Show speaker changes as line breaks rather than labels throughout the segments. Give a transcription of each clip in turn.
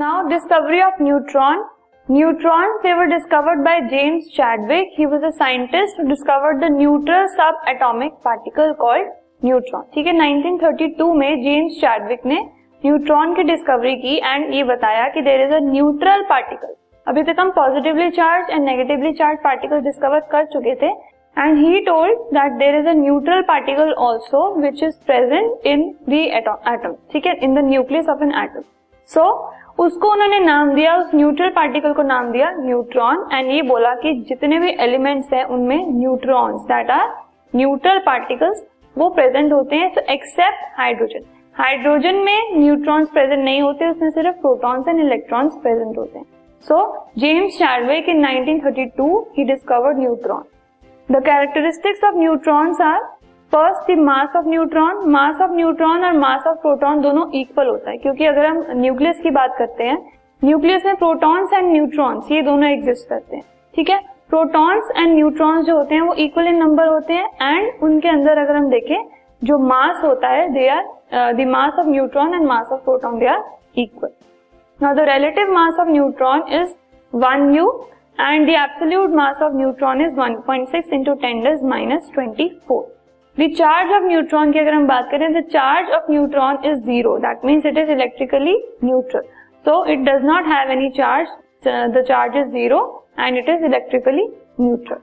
Now, discovery of neutron. Neutrons, they were discovered by James Chadwick. He was a scientist who discovered the neutral subatomic particle called neutron. ठीक है 1932 में James Chadwick ने neutron की discovery की and ये बताया कि there is a neutral particle अभी तक हम positively charge and negatively charge particle discover कर चुके थे and he told that there is a neutral particle also which is present in the atom ठीक है in the nucleus of an atom so उसको उन्होंने नाम दिया, उस न्यूट्रल पार्टिकल को नाम दिया न्यूट्रॉन एंड ये बोला कि जितने भी एलिमेंट्स हैं, उनमें neutrons that are neutral particles वो प्रेजेंट होते हैं सो एक्सेप्ट हाइड्रोजन हाइड्रोजन में न्यूट्रॉन्स प्रेजेंट नहीं होते, उसमें सिर्फ़ प्रोटॉन्स एंड इलेक्ट्रॉन्स प्रेजेंट होते हैं. So James Chadwick in 1932 he discovered neutron the characteristics of neutrons are first the mass of neutron mass of neutron और मास ऑफ़ प्रोटॉन दोनों equal होता है क्योंकि अगर हम न्यूक्लियस की बात करते हैं न्यूक्लियस में प्रोटॉन्स एंड न्यूट्रॉन्स ये दोनों एग्जिस्ट करते हैं ठीक है प्रोटॉन्स एंड न्यूट्रॉन्स जो होते हैं वो इक्वल इन नंबर होते हैं एंड उनके अंदर अगर हम देखें जो मास होता है they are uh, the mass of neutron and mass of proton they are equal. Now the relative mass of neutron is 1 u and the absolute mass of neutron is 1.6 into 10 raised minus 24. Charge of neutron की अगर हम बात करें तो charge of neutron is zero that means it is electrically neutral so it does not have any charge the charge is zero and it is electrically neutral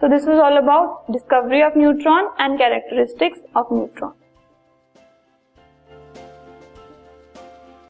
so this is all about discovery of neutron and characteristics of neutron